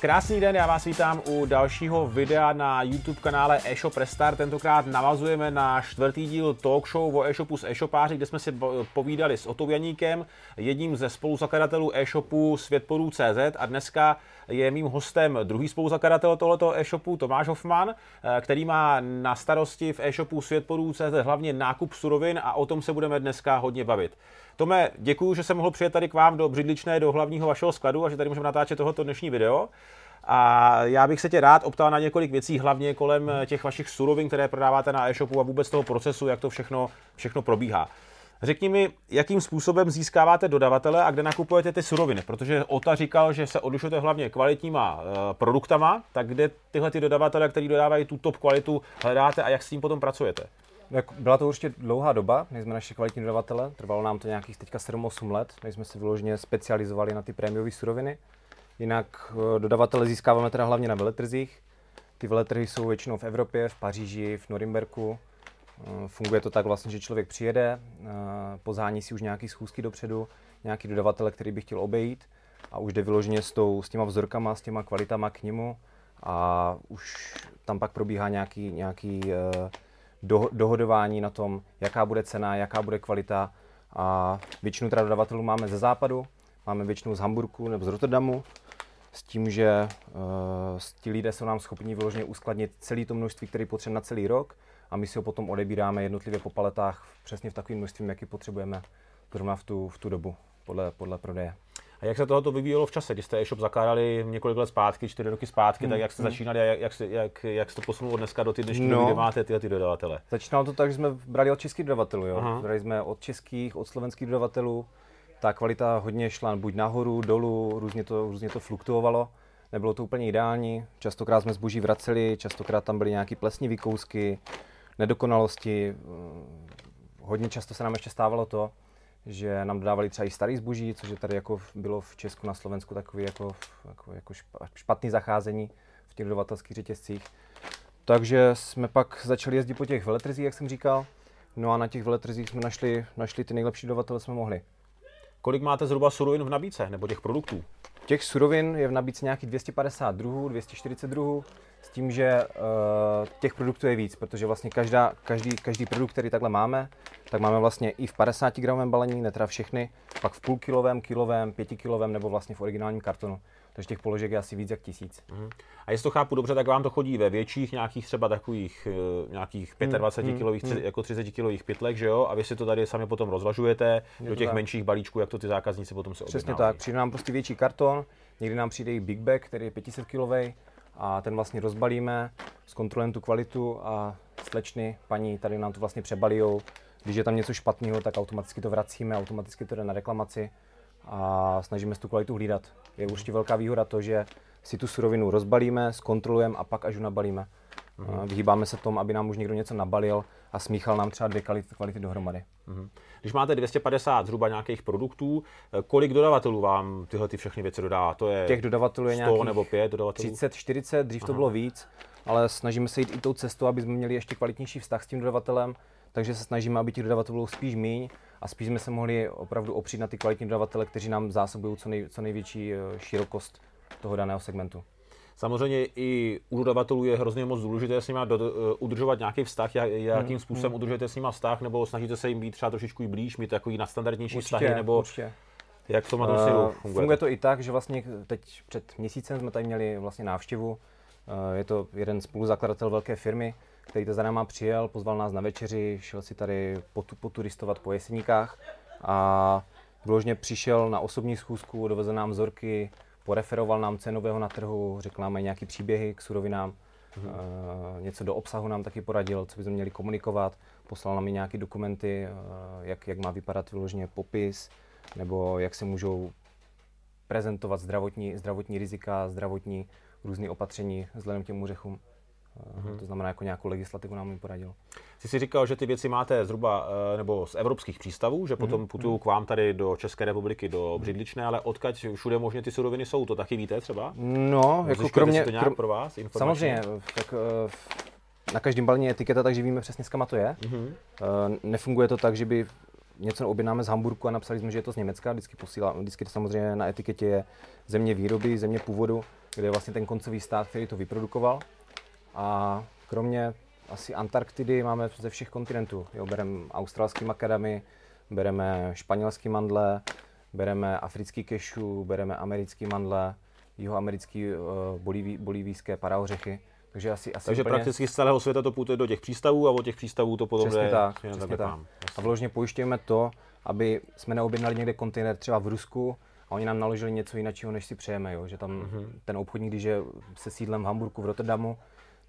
Krásný den, já vás vítám u dalšího videa na YouTube kanále eShop Restart. Tentokrát navazujeme na čtvrtý díl talk show o e-shopu s e-shopáři, kde jsme si povídali s Otou Janíkem, jedním ze spoluzakladatelů e-shopu Světporů.cz a dneska je mým hostem druhý spoluzakladatel tohoto e-shopu Tomáš Hoffman, který má na starosti v e-shopu Světporů.cz hlavně nákup surovin a o tom se budeme dneska hodně bavit. Tome, děkuji, že jsem mohl přijet tady k vám do Břidličné, do hlavního vašeho skladu a že tady můžeme natáčet tohoto dnešní video. A já bych se tě rád optal na několik věcí, hlavně kolem těch vašich surovin, které prodáváte na e-shopu a vůbec toho procesu, jak to všechno, všechno probíhá. Řekni mi, jakým způsobem získáváte dodavatele a kde nakupujete ty suroviny, protože Ota říkal, že se odlišujete hlavně kvalitníma e, produktama, tak kde tyhle ty dodavatele, kteří dodávají tu top kvalitu, hledáte a jak s tím potom pracujete? Byla to určitě dlouhá doba, než jsme naše kvalitní dodavatele. Trvalo nám to nějakých teďka 7-8 let, než jsme se vyloženě specializovali na ty prémiové suroviny. Jinak eh, dodavatele získáváme teda hlavně na veletrzích. Ty veletrhy jsou většinou v Evropě, v Paříži, v Norimberku. Eh, funguje to tak vlastně, že člověk přijede, eh, pozání si už nějaký schůzky dopředu, nějaký dodavatele, který by chtěl obejít a už jde vyloženě s, tou, s těma vzorkama, s těma kvalitama k němu a už tam pak probíhá nějaký, nějaký do, dohodování na tom, jaká bude cena, jaká bude kvalita. A většinu teda dodavatelů máme ze západu, máme většinu z Hamburku nebo z Rotterdamu, s tím, že uh, ti lidé jsou nám schopni vyloženě uskladnit celé to množství, které potřebujeme na celý rok a my si ho potom odebíráme jednotlivě po paletách přesně v takovém množství, jaký potřebujeme zrovna v tu, v tu dobu podle, podle prodeje. Jak se tohoto vyvíjelo v čase, když jste e-shop zakládali několik let zpátky, čtyři roky zpátky, hmm. tak jak jste hmm. začínali a jak, jak, jak, jak jste to posunulo dneska do ty dnešní no, doby, kde máte tyhle ty dodavatele? Začínalo to tak, že jsme brali od českých dodavatelů, jo. Aha. Brali jsme od českých, od slovenských dodavatelů. Ta kvalita hodně šla buď nahoru, dolů, různě to, různě to fluktuovalo. Nebylo to úplně ideální. Častokrát jsme zboží vraceli, častokrát tam byly nějaké plesní výkousky, nedokonalosti. Hodně často se nám ještě stávalo to, že nám dodávali třeba i starý zboží, což je tady jako bylo v Česku na Slovensku takový jako, jako, jako špatný zacházení v těch dodavatelských řetězcích. Takže jsme pak začali jezdit po těch veletrzích, jak jsem říkal. No a na těch veletrzích jsme našli, našli ty nejlepší dodavatele, jsme mohli. Kolik máte zhruba surovin v nabídce, nebo těch produktů? Těch surovin je v nabídce nějakých 250 druhů, 240 druhů, s tím, že uh, těch produktů je víc, protože vlastně každá, každý, každý produkt, který takhle máme, tak máme vlastně i v 50 gramovém balení, ne teda všechny, pak v půlkilovém, kilovém, pětikilovém nebo vlastně v originálním kartonu. Takže těch položek je asi víc jak tisíc. Uh-huh. A jestli to chápu dobře, tak vám to chodí ve větších nějakých třeba takových uh, nějakých 25 hmm. kilových, hmm. jako 30 kilových pytlek, že jo? A vy si to tady sami potom rozvažujete je do těch tak. menších balíčků, jak to ty zákazníci potom se Přesně tak, přijde nám prostě větší karton, někdy nám přijde i Big Bag, který je 500 kilový a ten vlastně rozbalíme, zkontrolujeme tu kvalitu a slečny, paní tady nám to vlastně přebalijou. Když je tam něco špatného, tak automaticky to vracíme, automaticky to jde na reklamaci a snažíme se tu kvalitu hlídat. Je určitě velká výhoda to, že si tu surovinu rozbalíme, zkontrolujeme a pak až ji nabalíme. Mm-hmm. Vyhýbáme se tomu, aby nám už někdo něco nabalil a smíchal nám třeba dvě kvality, kvality dohromady. Mm-hmm. Když máte 250 zhruba nějakých produktů, eh, kolik dodavatelů vám tyhle ty všechny věci dodá? To je Těch dodavatelů je 100 nebo 5 dodavatelů? 30, 40, dřív Aha. to bylo víc, ale snažíme se jít i tou cestou, aby jsme měli ještě kvalitnější vztah s tím dodavatelem, takže se snažíme, aby těch dodavatelů bylo spíš míň a spíš jsme se mohli opravdu opřít na ty kvalitní dodavatele, kteří nám zásobují co, nej, co největší eh, širokost toho daného segmentu. Samozřejmě i u dodavatelů je hrozně moc důležité s nimi uh, udržovat nějaký vztah, jak, jakým hmm, způsobem hmm. udržujete s nimi vztah, nebo snažíte se jim být třeba trošičku i blíž, mít takový nadstandardnější určitě, vztahy, nebo určitě. jak to má uh, funguje? Funguje to i tak, že vlastně teď před měsícem jsme tady měli vlastně návštěvu. Uh, je to jeden spoluzakladatel velké firmy, který to za náma přijel, pozval nás na večeři, šel si tady poturistovat po jeseníkách a vložně přišel na osobní schůzku, dovezl nám vzorky, poreferoval nám cenového na trhu, řekl nám nějaký příběhy k surovinám, mm-hmm. uh, něco do obsahu nám taky poradil, co bychom měli komunikovat, poslal nám i nějaké dokumenty, uh, jak, jak má vypadat vyloženě popis, nebo jak se můžou prezentovat zdravotní, zdravotní rizika, zdravotní různé opatření vzhledem k těm úřechům. Mm-hmm. To znamená, jako nějakou legislativu nám jim poradil. Jsi si říkal, že ty věci máte zhruba eh, nebo z evropských přístavů, že potom mm-hmm. putují k vám tady do České republiky, do Břidličné, ale odkaď všude možně ty suroviny jsou, to taky víte třeba? No, jako kromě... to nějak krom... pro vás? Samozřejmě, tak uh, na každém balení etiketa, takže víme přesně, s to je. Uh, nefunguje to tak, že by něco objednáme z Hamburku a napsali jsme, že je to z Německa, vždycky posílá, vždycky samozřejmě na etiketě je země výroby, země původu, kde je vlastně ten koncový stát, který to vyprodukoval. A kromě asi Antarktidy máme ze všech kontinentů. Jo, bereme australský makadamy, bereme španělský mandle, bereme africký kešu, bereme americký mandle, jihoamerický uh, bolíví, bolívijské paraořechy. Takže asi, asi Takže úplně... prakticky z celého světa to putuje do těch přístavů a od těch přístavů to potom Přesně tak, přesně tak. tam. A vložně pojišťujeme to, aby jsme neobjednali někde kontejner třeba v Rusku a oni nám naložili něco jiného, než si přejeme. Jo? Že tam mm-hmm. ten obchodník, když je se sídlem v Hamburgu, v Rotterdamu,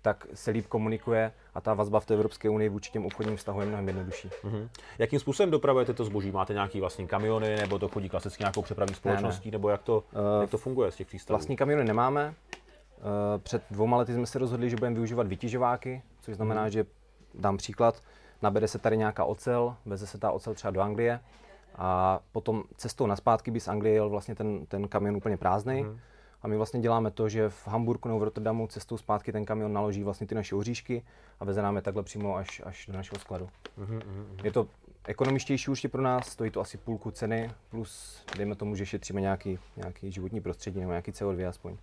tak se líp komunikuje a ta vazba v té Evropské unii vůči těm obchodním vztahům je mnohem jednodušší. Mhm. Jakým způsobem dopravujete to zboží? Máte nějaký vlastní kamiony, nebo to chodí klasicky nějakou přepravní společností, nebo jak to, Eh, jak to funguje z těch přístavů? Vlastní kamiony nemáme. Eh, Před dvouma lety jsme se rozhodli, že budeme využívat vytěžováky, což znamená, že dám příklad, nabere se tady nějaká ocel, veze se ta ocel třeba do Anglie a potom cestou naspátky by z Anglie jel vlastně ten, ten kamion úplně prázdný. A my vlastně děláme to, že v Hamburgu nebo v Rotterdamu cestou zpátky ten kamion naloží vlastně ty naše oříšky a veze nám je takhle přímo až, až do našeho skladu. Je to ekonomičtější určitě pro nás, stojí to asi půlku ceny, plus dejme tomu, že šetříme nějaký, nějaký životní prostředí nebo nějaký CO2 aspoň.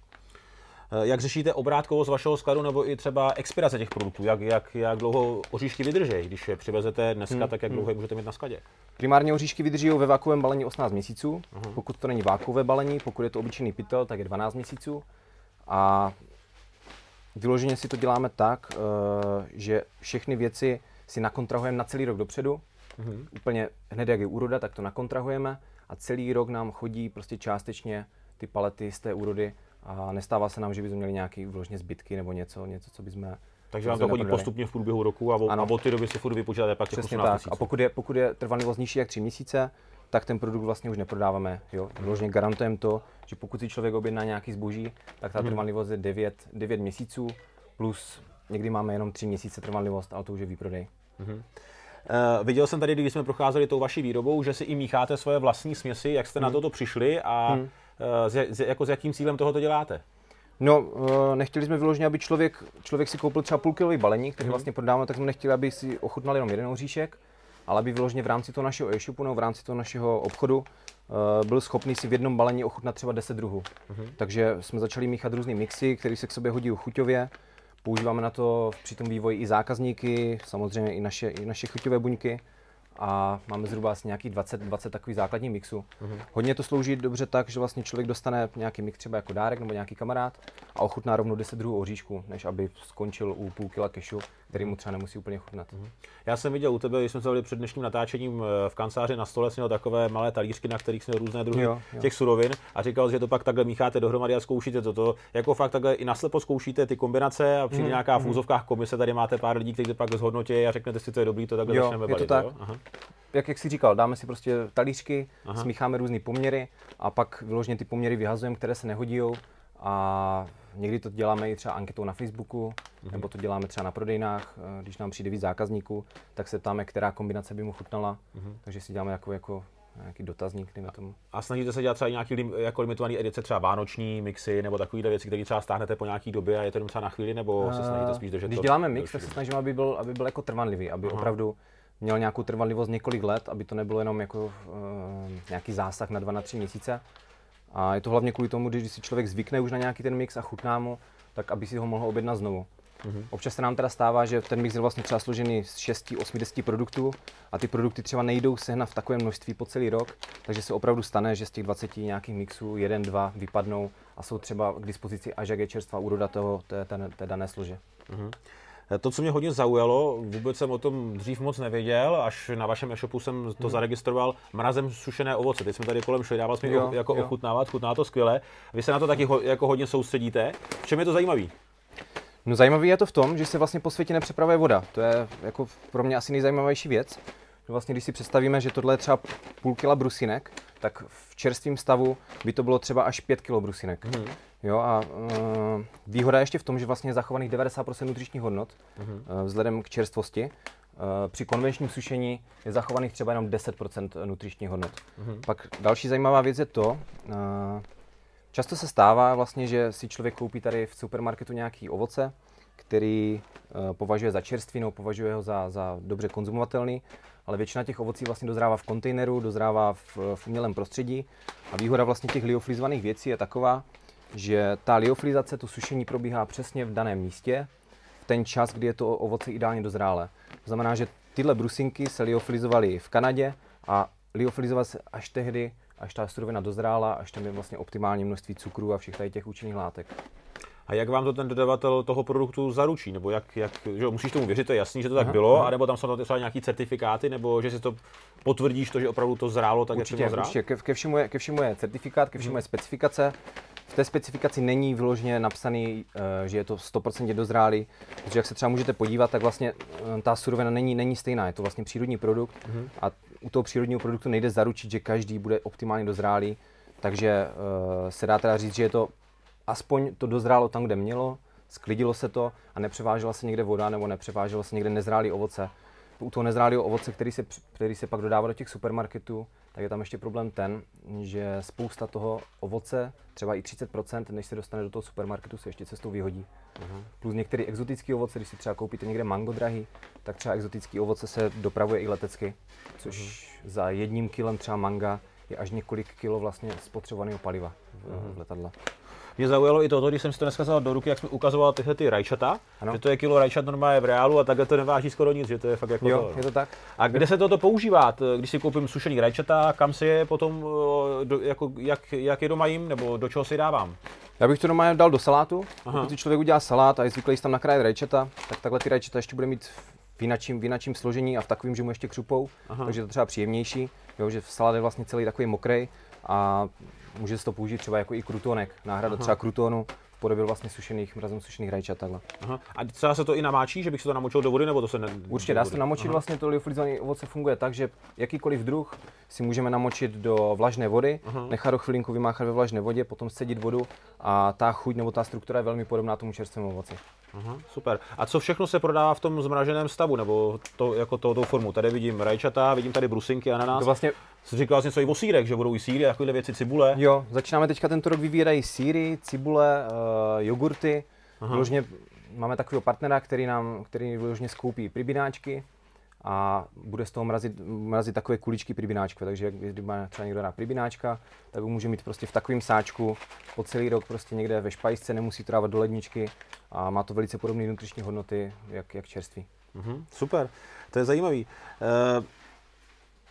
Eh, Jak řešíte obrátkovost vašeho skladu nebo i třeba expirace těch produktů? Jak, jak, jak dlouho oříšky vydrží, když je přivezete dneska, Hmm, tak jak dlouho je můžete mít na skladě? Primárně oříšky vydrží ve vakuovém balení 18 měsíců. Pokud to není vákuové balení, pokud je to obyčejný pytel, tak je 12 měsíců. A vyloženě si to děláme tak, eh, že všechny věci si nakontrahujeme na celý rok dopředu. Úplně hned jak je úroda, tak to nakontrahujeme a celý rok nám chodí prostě částečně ty palety z té úrody a nestává se nám, že bychom měli nějaký vložně zbytky nebo něco, něco co bychom Takže vám to chodí postupně v průběhu roku a, o, a od té doby si furt vypočítáte pak Přesně 18 tak. A pokud je, pokud je trvanlivost nižší jak 3 měsíce, tak ten produkt vlastně už neprodáváme. Jo? Vyloženě garantujeme to, že pokud si člověk objedná nějaký zboží, tak ta trvanlivost je 9, 9 měsíců plus někdy máme jenom 3 měsíce trvanlivost, ale to už je výprodej. Uh, viděl jsem tady, když jsme procházeli tou vaší výrobou, že si i mícháte svoje vlastní směsi. Jak jste na toto přišli a uh, s, s, jako s jakým cílem tohoto děláte? No, eh, nechtěli jsme vyloženě, aby člověk, člověk si koupil třeba půlkilový balení, který vlastně prodáváme, tak jsme nechtěli, aby si ochutnal jenom jeden oříšek, ale aby vyloženě v rámci toho našeho e-shopu nebo v rámci toho našeho obchodu eh, byl schopný si v jednom balení ochutnat třeba 10 druhů. Takže jsme začali míchat různé mixy, které se k sobě hodí chuťově. Používáme na to při tom vývoji i zákazníky, samozřejmě i naše, i naše chuťové buňky a máme zhruba asi nějakých 20, 20 takových základních mixů. Hodně to slouží dobře tak, že vlastně člověk dostane nějaký mix třeba jako dárek nebo nějaký kamarád a ochutná rovnou 10 druhů oříšku, než aby skončil u půl kila kešu, který mu třeba nemusí úplně chutnat. Já jsem viděl u tebe, když jsme se byli před dnešním natáčením eh, v kanceláři na stole, jsi měl takové malé talířky, na kterých jsi měl různé druhy Jo, jo. těch surovin a říkal, že to pak takhle mícháte dohromady a zkoušíte toto. Jako fakt takhle i naslepo zkoušíte ty kombinace a přijde Mhm, nějaká v úzovkách komise, tady máte pár lidí, kteří to pak zhodnotí a řeknete si, co je dobrý, to takhle Jo, začneme je to balit. tak. Jo? Aha. Jak, jak jsi říkal, dáme si prostě talířky, Aha. smícháme různé poměry a pak vyloženě ty poměry vyhazujeme, které se nehodí a někdy to děláme i třeba anketou na Facebooku, nebo to děláme třeba na prodejnách, eh, když nám přijde víc zákazníků, tak se ptáme, která kombinace by mu chutnala, takže si děláme jako, jako nějaký dotazník, dejme tomu. A snažíte se dělat třeba nějaký lim, jako limitovaný edice, třeba vánoční mixy nebo takovéhle věci, které třeba stáhnete po nějaký době a je to jenom třeba na chvíli, nebo se snažíte spíš držet Když to děláme mix, tak se snažíme, aby byl, aby byl jako trvanlivý, aby Aha. opravdu měl nějakou trvanlivost několik let, aby to nebylo jenom jako uh, nějaký zásah na dva, na tři měsíce. A je to hlavně kvůli tomu, když si člověk zvykne už na nějaký ten mix a chutná mu, tak aby si ho mohl objednat znovu. Mhm. Občas se nám teda stává, že ten mix je vlastně třeba složený z 6, 8, 10 produktů a ty produkty třeba nejdou sehnat v takovém množství po celý rok, takže se opravdu stane, že z těch 20 nějakých mixů jeden, dva vypadnou a jsou třeba k dispozici až jak je čerstvá úroda toho, té, té, té dané slože. To, co mě hodně zaujalo, vůbec jsem o tom dřív moc nevěděl, až na vašem e-shopu jsem to zaregistroval, mrazem sušené ovoce. Teď jsme tady kolem šli, dával jsme Jo, jo, jako jo. ochutnávat, chutná to skvěle. Vy se na to taky ho, jako hodně soustředíte. V čem je to zajímavý? No zajímavé je to v tom, že se vlastně po světě nepřepravuje voda. To je jako pro mě asi nejzajímavější věc. Vlastně když si představíme, že tohle je třeba půl kila brusinek, tak v čerstvém stavu by to bylo třeba až 5 kg brusinek. Mhm. Jo, a uh, výhoda je ještě v tom, že vlastně je zachovaných 90% nutričních hodnot uh, vzhledem k čerstvosti. Uh, při konvenčním sušení je zachovaných třeba jenom 10% nutričních hodnot. Pak další zajímavá věc je to, uh, Často se stává vlastně, že si člověk koupí tady v supermarketu nějaký ovoce, který uh, považuje za čerstvý nebo považuje ho za, za dobře konzumovatelný, ale většina těch ovocí vlastně dozrává v kontejneru, dozrává v, v umělém prostředí a výhoda vlastně těch liofrizovaných věcí je taková, že ta liofilizace, to sušení probíhá přesně v daném místě, v ten čas, kdy je to ovoce ideálně dozrálé. To znamená, že tyhle brusinky se liofilizovaly v Kanadě a liofilizovat se až tehdy, až ta surovina dozrála, až tam je vlastně optimální množství cukru a všech tady těch účinných látek. A jak vám to ten dodavatel toho produktu zaručí? Nebo jak, jak že musíš tomu věřit, to je jasný, že to tak aha, bylo, aha. anebo tam jsou třeba nějaký certifikáty, nebo že si to potvrdíš to, že opravdu to zrálo tak, určitě, jak to Určitě, ke, ke, všemu je, ke všemu je certifikát, ke všemu hmm. je specifikace. V té specifikaci není vyloženě napsaný, eh, že je to 100% dozrálý, protože jak se třeba můžete podívat, tak vlastně eh, ta surovina není, není stejná, je to vlastně přírodní produkt mm-hmm. a u toho přírodního produktu nejde zaručit, že každý bude optimálně dozrálý, takže uh, se dá teda říct, že je to aspoň to dozrálo tam, kde mělo, sklidilo se to a nepřevážela se někde voda nebo nepřeváželo se někde nezrálý ovoce. U toho nezrálého ovoce, který se, který se pak dodává do těch supermarketů, tak je tam ještě problém ten, že spousta toho ovoce, třeba i 30%, než se dostane do toho supermarketu, se ještě cestou vyhodí. Uh-huh. Plus některé exotické ovoce, když si třeba koupíte někde mango drahý, tak třeba exotické ovoce se dopravuje i letecky, což uh-huh. za jedním kilem třeba manga je až několik kilo vlastně spotřebovaného paliva v, uh-huh. v letadle. Mě zaujalo i to, když jsem si to dneska do ruky, jak jsme ukazoval tyhle ty rajčata, ano. že to je kilo rajčat normálně v reálu a takhle to neváží skoro nic, že to je fakt jako jo, to. je to tak. A kde se toto používá? Když si koupím sušený rajčata, kam si je potom, do, jako, jak, jak je doma jim, nebo do čeho si dávám? Já bych to doma dal do salátu. Aha. Pokud si člověk udělá salát a je zvyklý tam nakrájet rajčata, tak takhle ty rajčata ještě bude mít v jinačím, v jinačím složení a v takovým, že mu ještě křupou, Aha. takže to třeba příjemnější, jo, že salát je vlastně celý takový mokrý a může se to použít třeba jako i krutonek, náhrada Aha. třeba krutonu v podobě vlastně sušených, mrazem sušených rajčat takhle. Aha. A třeba se to i namáčí, že bych se to namočil do vody, nebo to se ne... Určitě dá se to namočit, Aha. vlastně to liofilizované ovoce funguje tak, že jakýkoliv druh si můžeme namočit do vlažné vody, Aha. nechat ho chvilinku vymáchat ve vlažné vodě, potom scedit vodu a ta chuť nebo ta struktura je velmi podobná tomu čerstvému ovoci. Aha, super. A co všechno se prodává v tom zmraženém stavu, nebo to, jako to, tou formu? Tady vidím rajčata, vidím tady brusinky, ananas. To vlastně Jsi říkal něco i o sírek, že budou i síry, takovéhle věci, cibule. Jo, začínáme teďka tento rok vyvíjet i síry, cibule, uh, jogurty. Vyložně máme takového partnera, který nám, který vyložně skoupí pribináčky a bude z toho mrazit, mrazit takové kuličky pribináčkové. Takže když má třeba někdo rád pribináčka, tak ho může mít prostě v takovém sáčku po celý rok prostě někde ve špajsce, nemusí to dávat do ledničky a má to velice podobné nutriční hodnoty, jak, jak čerství. Mm-hmm, super, to je zajímavý. Uh...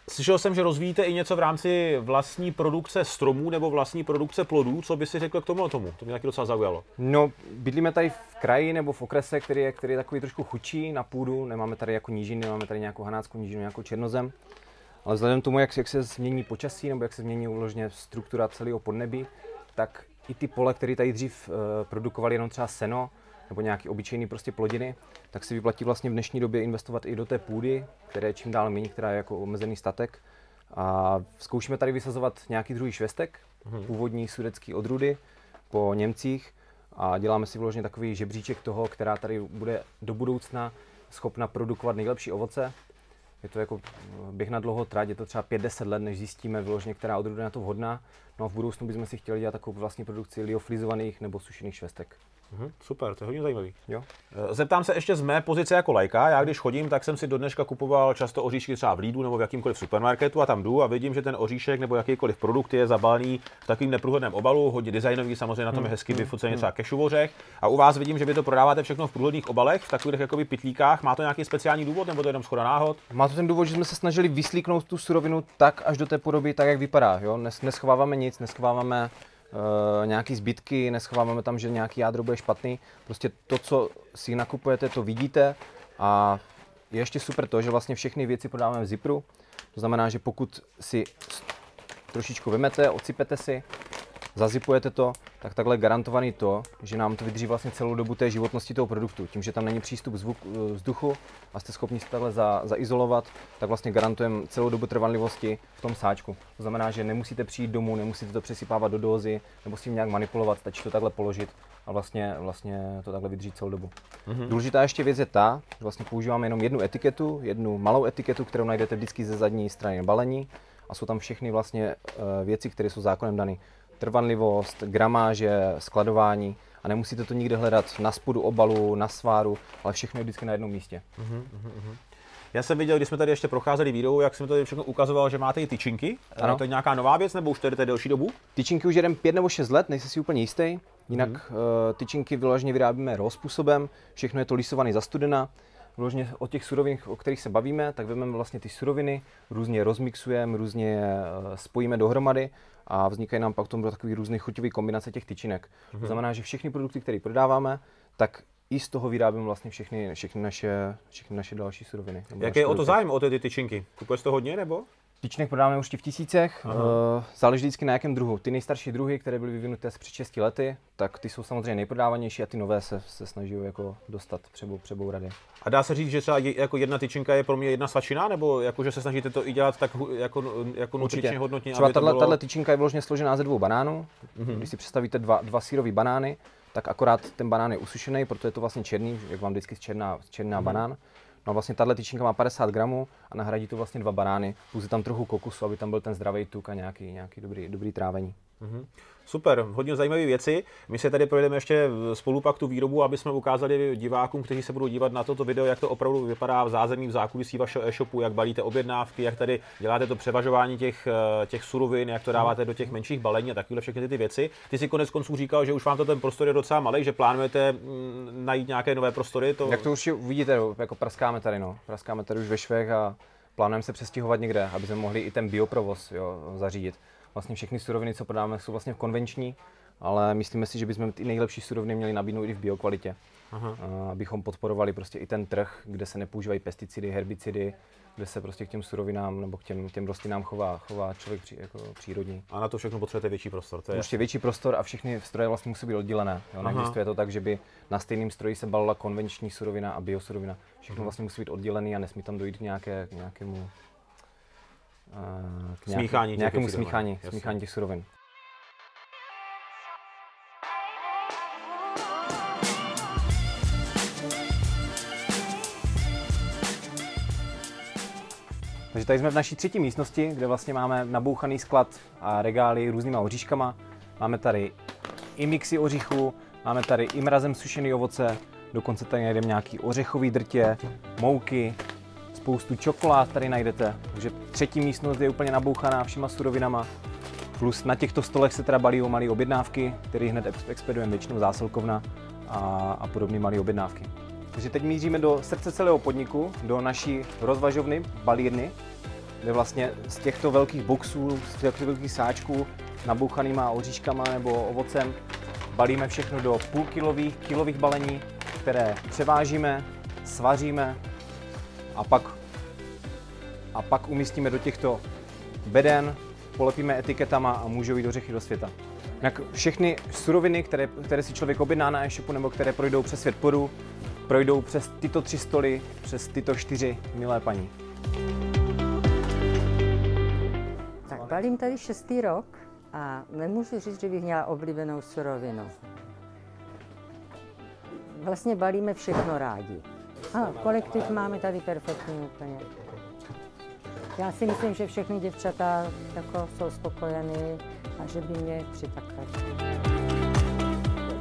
Slyšel jsem, že rozvíjíte i něco v rámci vlastní produkce stromů nebo vlastní produkce plodů. Co by si řekl k tomu tomu? To mě taky docela zaujalo. No, bydlíme tady v kraji nebo v okrese, který je, který je takový trošku chudší na půdu. Nemáme tady jako nížiny, nemáme tady nějakou hanáckou nížinu, nějakou černozem. Ale vzhledem k tomu, jak, jak se změní počasí nebo jak se změní uložně struktura celého podnebí, tak i ty pole, které tady dřív uh, produkovaly jenom třeba seno, nebo nějaký obyčejný prostě plodiny, tak si vyplatí vlastně v dnešní době investovat i do té půdy, které je čím dál méně, která je jako omezený statek. A zkoušíme tady vysazovat nějaký druhý švestek, hmm. původní sudecký odrudy po Němcích a děláme si vložně takový žebříček toho, která tady bude do budoucna schopna produkovat nejlepší ovoce. Je to jako běh na dlouho trať, je to třeba 5-10 let, než zjistíme vyloženě, která odrůda je na to vhodná. No a v budoucnu bychom si chtěli dělat takovou vlastní produkci lioflizovaných nebo sušených švestek. Mhm, super, to je hodně zajímavý. Jo. Eh, zeptám se ještě z mé pozice jako lajka. Já když chodím, tak jsem si do dneška kupoval často oříšky třeba v Lidlu nebo v jakýmkoliv supermarketu a tam jdu a vidím, že ten oříšek nebo jakýkoliv produkt je zabalený v takovým neprůhledném obalu, hodně designový, samozřejmě na tom je hezky hmm, vyfocený hmm. třeba kešuvořech. A u vás vidím, že vy to prodáváte všechno v průhledných obalech, v takových jakoby pitlíkách. Má to nějaký speciální důvod nebo to je jenom schoda náhod? Má to ten důvod, že jsme se snažili vyslíknout tu surovinu tak až do té podoby, tak jak vypadá. Jo? Neschováváme nic, neschováváme uh, nějaký zbytky, neschováváme tam, že nějaký jádro bude špatný. Prostě to, co si nakupujete, to vidíte a je ještě super to, že vlastně všechny věci prodáváme v Zipru. To znamená, že pokud si trošičku vymete, odsypete si, zazipujete to, tak takhle garantovaný to, že nám to vydrží vlastně celou dobu té životnosti toho produktu. Tím, že tam není přístup zvuk, eh, vzduchu a jste schopni se takhle za, zaizolovat, tak vlastně garantujeme celou dobu trvanlivosti v tom sáčku. To znamená, že nemusíte přijít domů, nemusíte to přesypávat do dózy nebo s tím nějak manipulovat, stačí to takhle položit a vlastně, vlastně to takhle vydrží celou dobu. Mm-hmm. Důležitá ještě věc je ta, že vlastně používáme jenom jednu etiketu, jednu malou etiketu, kterou najdete vždycky ze zadní strany balení a jsou tam všechny vlastně uh, věci, které jsou zákonem dané trvanlivost, gramáže, skladování a nemusíte to nikde hledat na spodu obalu, na sváru, ale všechno je vždycky na jednom místě. Uh-huh, uh-huh. Já jsem viděl, když jsme tady ještě procházeli výrobu, jak jsem tady všechno ukazoval, že máte i tyčinky. Ano. To je nějaká nová věc, nebo už tady to delší dobu? Tyčinky už jedem pět nebo šest let, nejsem si úplně jistý. Jinak hmm. tyčinky vyloženě vyrábíme raw způsobem, všechno je to lisované za studena. Vložně o těch surovin, o kterých se bavíme, tak vezmeme vlastně ty suroviny, různě rozmixujeme, různě je uh, spojíme dohromady a vznikají nám pak tomu takový různý chuťový kombinace těch tyčinek. Hmm. To mhm. znamená, že všechny produkty, které prodáváme, tak i z toho vyrábím vlastně všechny, všechny, naše, všechny naše další suroviny. Jaký je o to zájem o ty tyčinky? Kupuješ to hodně nebo? Tyčinek prodáváme už v tisícech, uh, záleží vždycky na jakém druhu. Ty nejstarší druhy, které byly vyvinuté před 6 lety, tak ty jsou samozřejmě nejprodávanější a ty nové se, se snaží jako dostat přebou, přebou rady. A dá se říct, že třeba jako jedna tyčinka je pro mě jedna svačina, nebo jako, že se snažíte to i dělat tak jako, jako nutričně hodnotně? Třeba tato, bylo... tato tyčinka je vložně složená ze dvou banánů. Mm-hmm. Když si představíte dva, dva sírové banány, tak akorát ten banán je usušený, proto je to vlastně černý, jak vám vždycky černá, černá mm. banán. No a vlastně tahle tyčinka má 50 gramů a nahradí to vlastně dva banány, je tam trochu kokusu, aby tam byl ten zdravý tuk a nějaký, nějaký dobrý, dobrý trávení. Mm-hmm. Super, hodně zajímavé věci. My se tady projdeme ještě spolu pak tu výrobu, aby jsme ukázali divákům, kteří se budou dívat na toto video, jak to opravdu vypadá v zázemí, v zákulisí vašeho e-shopu, jak balíte objednávky, jak tady děláte to převažování těch, eh, těch surovin, jak to dáváte do těch menších balení a takové všechny ty věci. Ty si konec konců říkal, že už vám to ten prostor je docela malý, že plánujete mm, najít nějaké nové prostory. To... Jak to už uvidíte, jako praskáme tady, no. Praskáme tady už ve švech a plánujeme se přestěhovat někde, aby jsme mohli i ten bioprovoz jo, zařídit vlastně všechny suroviny, co prodáváme, jsou vlastně konvenční, ale myslíme si, že bychom ty nejlepší suroviny měli nabídnout i v biokvalitě. Aha. abychom podporovali prostě i ten trh, kde se nepoužívají pesticidy, herbicidy, kde se prostě k těm surovinám nebo k těm, těm rostlinám chová, chová člověk při, jako přírodní. A na to všechno potřebujete větší prostor. To je prostě větší prostor a všechny stroje vlastně musí být oddělené. Jo? Neexistuje to tak, že by na stejném stroji se balila konvenční surovina a biosurovina. Všechno mhm. vlastně musí být oddělené a nesmí tam dojít k, nějaké, k nějakému k nějaký, smíchání nějakému smíchání, smíchání těch surovin. Takže tady jsme v naší třetí místnosti, kde vlastně máme nabouchaný sklad a regály různýma oříškama. Máme tady i mixy oříchů, máme tady i mrazem sušený ovoce, dokonce tady najdeme nějaký ořechový drtě, mouky, spoustu čokolád tady najdete, takže třetí místnost je úplně nabouchaná všema surovinama. Plus na těchto stolech se teda balí o malé objednávky, které hned expedujeme většinou zásilkovna a, a podobné malé objednávky. Takže teď míříme do srdce celého podniku, do naší rozvažovny, balírny, kde vlastně z těchto velkých boxů, z těchto velkých sáčků, nabouchanýma oříškama nebo ovocem, balíme všechno do půlkilových, kilových balení, které převážíme, svaříme a pak, a pak umístíme do těchto beden, polepíme etiketama a můžou jít ořechy do světa. Jak všechny suroviny, které, které si člověk objedná na e-shopu nebo které projdou přes svět podu, projdou přes tyto tři stoly, přes tyto čtyři milé paní. Tak balím tady šestý rok a nemůžu říct, že bych měla oblíbenou surovinu. Vlastně balíme všechno rádi. A kolektiv máme tady perfektní úplně. Já si myslím, že všechny děvčata jako jsou spokojený a že by mě přitakali.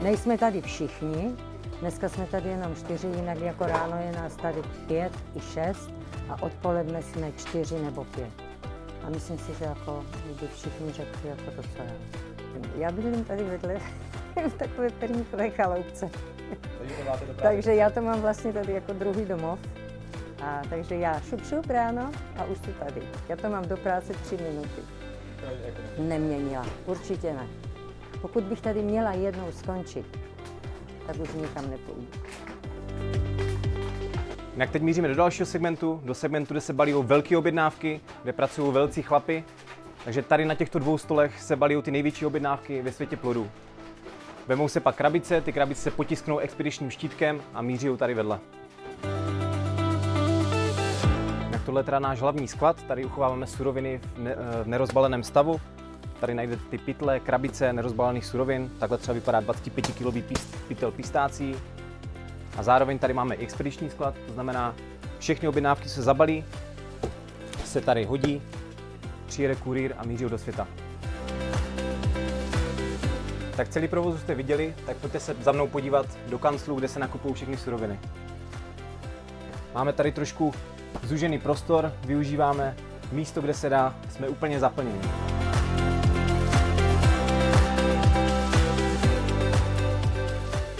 Nejsme tady všichni, dneska jsme tady jenom čtyři, jinak jako ráno je nás tady pět i šest a odpoledne jsme čtyři nebo pět. A myslím si, že jako by všichni řekli jako to, co já. Já bydlím tady vedle v takové perníkové chaloupce. Takže já to mám vlastně tady jako druhý domov. A takže já šup šup ráno a už tu tady. Já to mám do práce tři minuty. Neměnila, určitě ne. Pokud bych tady měla jednou skončit, tak už nikam nepůjdu. Jak teď míříme do dalšího segmentu, do segmentu, kde se balí o velké objednávky, kde pracují velcí chlapy. Takže tady na těchto dvou stolech se balí ty největší objednávky ve světě plodů. Vemou se pak krabice, ty krabice se potisknou expedičním štítkem a míří tady vedle. Tak tohle je teda náš hlavní sklad, tady uchováváme suroviny v, ne, v nerozbaleném stavu. Tady najdete ty pytle, krabice nerozbalených surovin, takhle třeba vypadá 25 kg pytel pistácí. A zároveň tady máme expediční sklad, to znamená, všechny objednávky se zabalí, se tady hodí, přijede kurýr a míří do světa. Tak celý provoz jste viděli, tak pojďte se za mnou podívat do kanclu, kde se nakupují všechny suroviny. Máme tady trošku Zúžený prostor, využíváme místo, kde se dá, jsme úplně zaplněni.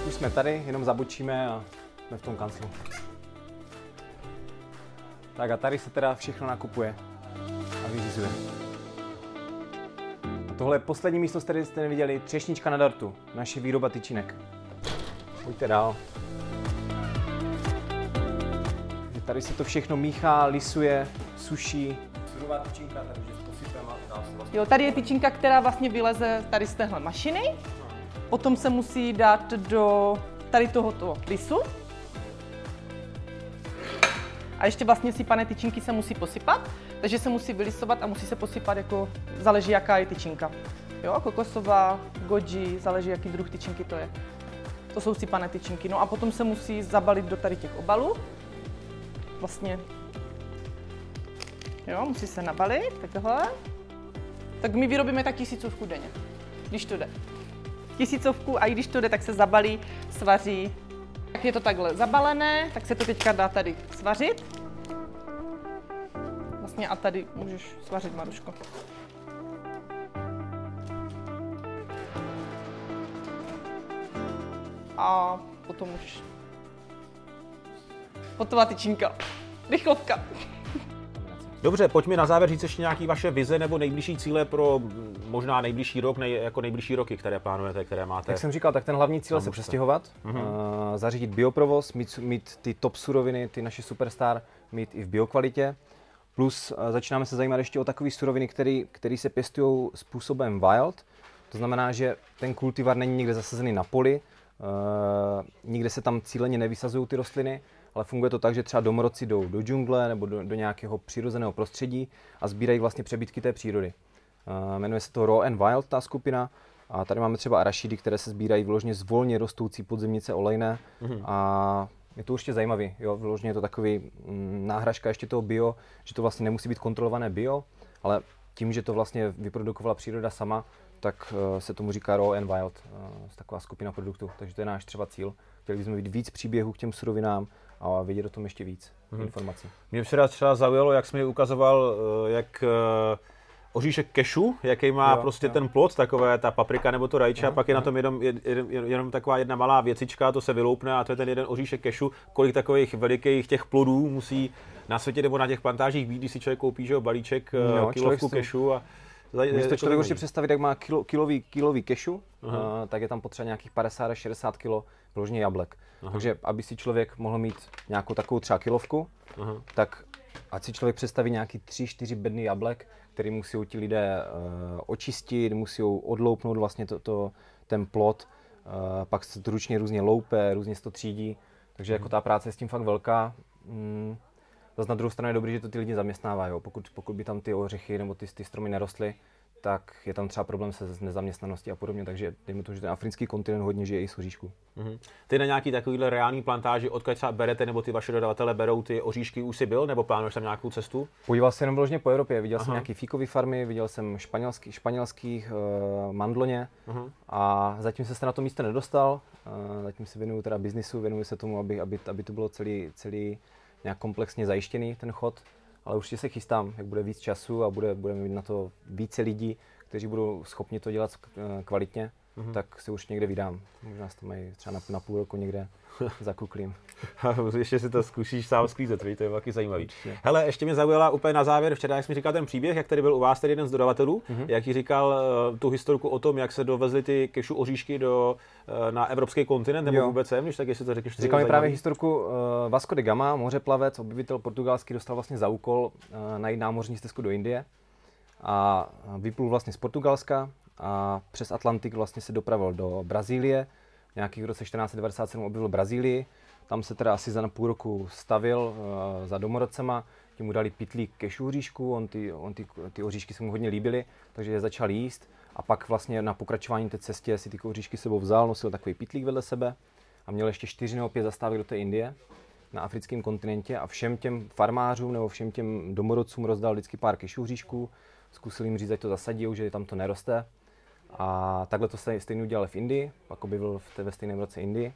Už jsme tady, jenom zabočíme a jsme v tom kanclu. Tak a tady se teda všechno nakupuje a vyřizuje. A tohle je poslední místo, které jste neviděli, třešnička na dartu, naše výroba tyčinek. Pojďte dál. Tady se to všechno míchá, lisuje, suší. Surová tyčinka, takže posypeme a dál se vlastně Jo, tady je tyčinka, která vlastně vyleze tady z téhle mašiny. Potom se musí dát do tady tohoto lisu. A ještě vlastně sypané tyčinky se musí posypat, takže se musí vylisovat a musí se posypat jako, záleží jaká je tyčinka. Jo, kokosová, goji, záleží jaký druh tyčinky to je. To jsou sypané tyčinky. No a potom se musí zabalit do tady těch obalů. Vlastně. Jo, musí se nabalit, takhle. Tak my vyrobíme tak tisícovku denně, když to jde. Tisícovku a i když to jde, tak se zabalí, svaří. Jak je to takhle zabalené, tak se to teďka dá tady svařit. Vlastně a tady můžeš svařit, Maruško. A potom už hotová tyčinka. Rychlovka. Dobře, pojďme na závěr říct ještě nějaký vaše vize nebo nejbližší cíle pro možná nejbližší rok, nej, jako nejbližší roky, které plánujete, které máte. Jak jsem říkal, tak ten hlavní cíl je se přestěhovat, Mhm. uh, zařídit bioprovoz, mít, mít ty top suroviny, ty naše superstar, mít i v biokvalitě. Plus uh, začínáme se zajímat ještě o takové suroviny, které se pěstují způsobem wild. To znamená, že ten kultivar není někde zasazený na poli, uh, nikde se tam cíleně nevysazují ty rostliny, ale funguje to tak, že třeba domorodci jdou do džungle nebo do, do nějakého přirozeného prostředí a sbírají vlastně přebytky té přírody. Uh, jmenuje se to Raw and Wild, ta skupina. A tady máme třeba arašidy, které se sbírají vložně z volně rostoucí podzemnice olejné. Mm-hmm. A je to určitě zajímavý, jo, vyloženě je to takový mm, náhražka ještě toho bio, že to vlastně nemusí být kontrolované bio, ale tím, že to vlastně vyprodukovala příroda sama, tak uh, se tomu říká Raw and Wild, uh, taková skupina produktů. Takže to je náš třeba cíl. Chtěli bychom vidět víc příběhů k těm surovinám a vědět o tom ještě víc mm-hmm. informací. Mě včera třeba zaujalo, jak jsi mi ukazoval, eh, jak eh, oříšek kešu, jaký má Jo, prostě jo. ten plot, takové ta paprika nebo to rajče, a pak je na tom jenom, jed- jenom taková jedna malá věcička, to se vyloupne a to je ten jeden oříšek kešu. Kolik takových velikých těch plodů musí na světě nebo na těch plantážích být, když si člověk koupí že jo, balíček Jo, jo, kilovku si kešu a zaj- Když je to člověk určitě představit, jak má kilo, kilový, kilový kešu, uh, tak je tam potřeba nějakých 50 až 60 kilo vložně jablek. Takže aby si člověk mohl mít nějakou takovou třeba kilovku, Aha. tak ať si člověk představí nějaký 3-4 bedny jablek, který musí ti lidé uh, očistit, musí odloupnout vlastně to, to, ten plot, uh, pak se to ručně různě loupe, různě se to třídí, takže jako ta práce je s tím fakt velká. Mm, Zase na druhou stranu je dobrý, že to ty lidi zaměstnává. Jo. Pokud, pokud by tam ty ořechy nebo ty, ty stromy nerostly, tak je tam třeba problém se s nezaměstnaností a podobně. Takže dejme to, že ten africký kontinent hodně žije i z oříšku. Mhm. Ty na nějaký takovýhle reální plantáži, odkud třeba berete, nebo ty vaše dodavatele berou ty oříšky, už jsi byl, nebo plánuješ tam nějakou cestu? Podíval jsem jenom vyloženě po Evropě, viděl jsem Aha. nějaký fíkové farmy, viděl jsem španělský, španělských uh, mandloně Aha. a zatím jsem se na to místo nedostal. Uh, zatím se věnuju teda biznisu, věnuju se tomu, aby, aby, aby to bylo celý, celý nějak komplexně zajištěný ten chod, ale určitě se chystám, jak bude víc času a bude, budeme mít na to více lidí, kteří budou schopni to dělat eh, kvalitně, Mhm. tak se už někde vydám. Možná to mají třeba na, na půl roku někde za kuklím. ještě si to zkusíš sám sklízet, to je taky zajímavý. Určitě. Hele, ještě mě zaujala úplně na závěr, včera, jak mi říkal ten příběh, jak tady byl u vás tady jeden z dodavatelů, Mhm. mm-hmm. jak říkal uh, tu historku o tom, jak se dovezly ty kešu oříšky do, uh, na evropský kontinent, nebo Jo. vůbec sem, když tak jestli to řekneš. Říkal mi právě historku uh, Vasco de Gama, mořeplavec, objevitel portugalský, dostal vlastně za úkol uh, najít námořní stezku do Indie a vyplul vlastně z Portugalska a přes Atlantik vlastně se dopravil do Brazílie. Nějakých v roce 1497 objevil Brazílii. Tam se teda asi za na půl roku stavil uh, za domorodcema, ti mu dali pitlík kešu oříšku, on ty, on ty, ty oříšky se mu hodně líbily, takže je začal jíst a pak vlastně na pokračování té cestě si ty oříšky sebou vzal, nosil takový pitlík vedle sebe a měl ještě čtyři nebo pět zastávek do té Indie na africkém kontinentě a všem těm farmářům nebo všem těm domorodcům rozdal vždycky pár kešu oříšků, zkusil jim říct, ať to zasadí, že tam to neroste. A takhle to stej- stejně udělal v Indii, pak objevil v té, ve stejném roce Indii.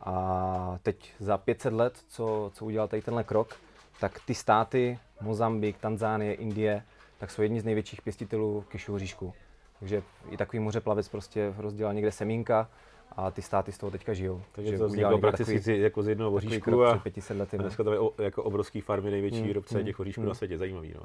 A teď za 500 let, co, co udělal tady tenhle krok, tak ty státy, Mozambik, Tanzánie, Indie, tak jsou jedni z největších pěstitelů kešu oříšku. Takže i takový mořeplavec prostě rozdělal někde semínka a ty státy z toho teďka žijou. Takže to vzniklo prakticky takový, jako z jednoho oříšku a, 500 lety, a dneska to je jako obrovský farmy, největší mm, výrobce mm, těch oříšků mm. na světě, zajímavý. No.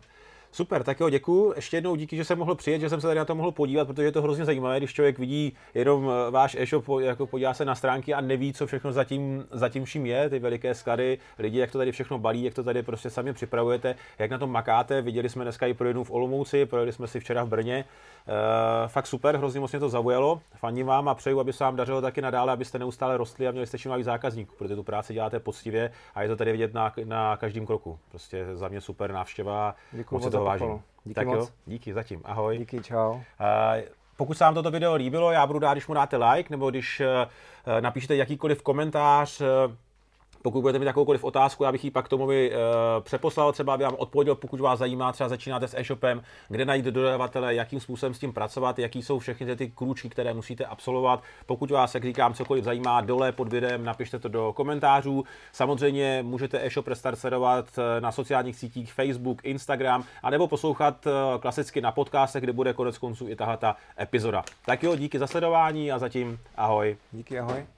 Super, tak jo, děkuji. Ještě jednou díky, že jsem mohl přijet, že jsem se tady na to mohl podívat, protože je to hrozně zajímavé, když člověk vidí jenom eh, váš e-shop, jako podívá se na stránky a neví, co všechno zatím, zatím vším je, ty veliké sklady, lidi, jak to tady všechno balí, jak to tady prostě sami připravujete, jak na tom makáte. Viděli jsme dneska i pro jednu v Olomouci, projeli jsme si včera v Brně. E, fakt super, hrozně moc mě to zaujalo. Faním vám a přeju, aby se vám dařilo taky nadále, abyste neustále rostli a měli jste čím zákazníků, protože tu práci děláte poctivě a je to tady vidět na, na každém kroku. Prostě za mě super návštěva, Děkuji moc vážím. Díky tak moc. jo, díky zatím, ahoj. Díky, čau. Uh, pokud se vám toto video líbilo, já budu rád, když mu dáte like, nebo když uh, napíšete jakýkoliv komentář, uh, pokud budete mít jakoukoliv otázku, já bych ji pak tomu by, uh, přeposlal, třeba aby vám odpověděl, pokud vás zajímá, třeba začínáte s e-shopem, kde najít dodavatele, jakým způsobem s tím pracovat, jaký jsou všechny ty krůčky, které musíte absolvovat. Pokud vás, jak říkám, cokoliv zajímá, dole pod videem napište to do komentářů. Samozřejmě můžete e-shop Restart sledovat eh, na sociálních sítích Facebook, Instagram, anebo poslouchat eh, klasicky na podcastech, kde bude konec konců i tahle ta epizoda. Tak jo, díky za sledování a zatím ahoj. Díky, ahoj.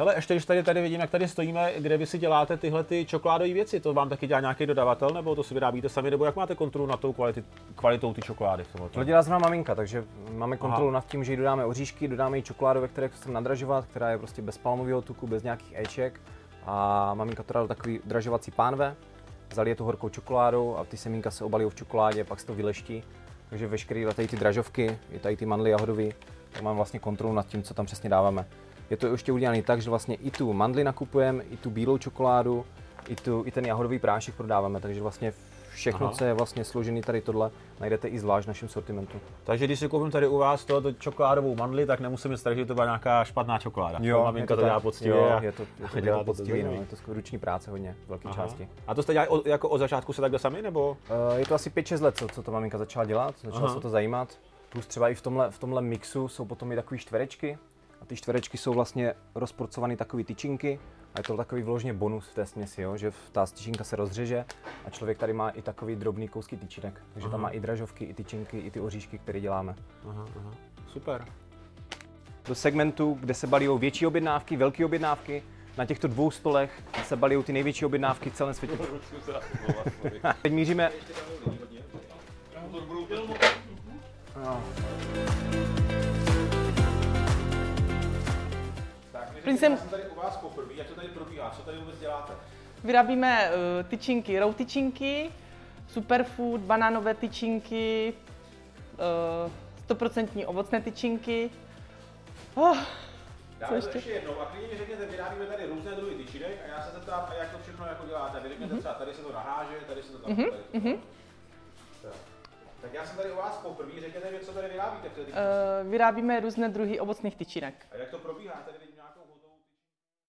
Hele, ještě když tady, tady vidím, jak tady stojíme, kde vy si děláte tyhle ty čokoládové věci, to vám taky dělá nějaký dodavatel, nebo to si vyrábíte sami, nebo jak máte kontrolu nad tou kvality, kvalitou ty čokolády? To dělá zrovna maminka, takže máme kontrolu Aha. nad tím, že jí dodáme oříšky, dodáme jí čokoládu, ve které chceme nadražovat, která je prostě bez palmového tuku, bez nějakých éček. A maminka to dá do takový dražovací pánve, zalije to horkou čokoládou a ty semínka se obalí v čokoládě, pak se to vyleští. Takže veškeré tady ty dražovky, i tady ty mandly jahodové, tak mám vlastně kontrolu nad tím, co tam přesně dáváme je to ještě udělané tak, že vlastně i tu mandli nakupujeme, i tu bílou čokoládu, i, tu, i ten jahodový prášek prodáváme, takže vlastně všechno, Aha. co je vlastně složený tady tohle, najdete i zvlášť v našem sortimentu. Takže když si koupím tady u vás to čokoládovou mandli, tak nemusím strach, že to byla nějaká špatná čokoláda. Jo, maminka to, to dělá poctivě. Jo, je to, je to, je to poctivý, no, je to ruční práce hodně, velké části. A to jste dělali jako od začátku se takhle sami, nebo? Uh, je to asi 5-6 let, co, co to maminka začala dělat, začala Aha. se to zajímat. Plus třeba i v tomhle, v tomhle mixu jsou potom i takové čtverečky, ty čtverečky jsou vlastně rozporcované takové tyčinky a je to takový vložně bonus v té směsi, jo? že ta tyčinka se rozřeže a člověk tady má i takový drobný kousky tyčinek. Takže aha. tam má i dražovky, i tyčinky, i ty oříšky, které děláme. Aha, aha. Super. Do segmentu, kde se balí větší objednávky, velké objednávky, na těchto dvou stolech se balí ty největší objednávky v celém světě. Teď míříme... No. Princem... Já jsem tady u vás poprvé, jak to tady probíhá, co tady vůbec děláte? Vyrábíme uh, tyčinky, row tyčinky, superfood, banánové tyčinky, uh, 100% ovocné tyčinky. Oh, Dáme to ještě jednou a klidně mi řekněte, vyrábíme tady různé druhy tyčinek a já se zeptám, a jak to všechno jako děláte. Vy řekněte mm-hmm. třeba, tady se to naháže, tady se to tam, mm-hmm. tady se to mm-hmm. Tak já jsem tady u vás poprvé, řekněte mi, co tady vyrábíte. Uh, vyrábíme různé druhy ovocných tyčinek. A jak to probíhá? Tady